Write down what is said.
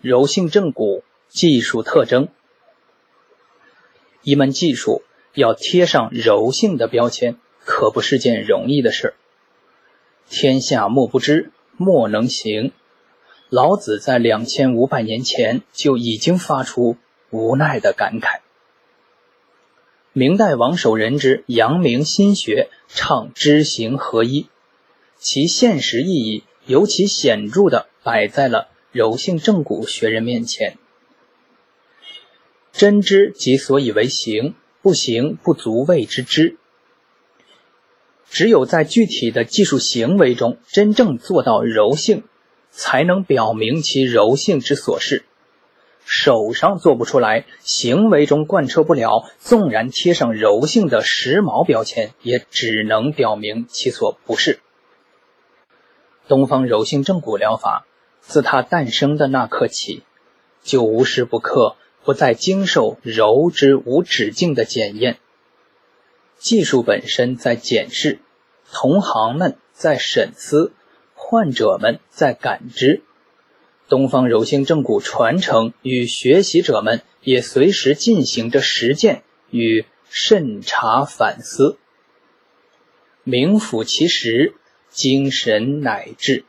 柔性正骨技术特征。一门技术要贴上柔性的标签，可不是件容易的事。天下莫不知，莫能行。老子在两千五百年前就已经发出无奈的感慨。明代王守仁之阳明心学倡知行合一，其现实意义尤其显著的摆在了柔性正骨学人面前。真知即所以为行，不行不足谓之知。只有在具体的技术行为中真正做到柔性，才能表明其柔性之所是。手上做不出来，行为中贯彻不了，纵然贴上柔性的时髦标签，也只能表明其所不是。东方柔性正骨疗法自它诞生的那刻起，就无时不刻。不再经受柔之无止境的检验，技术本身在检视，同行们在审思，患者们在感知，东方柔性正骨传承与学习者们也随时进行着实践与慎查反思，名副其实，精神乃至。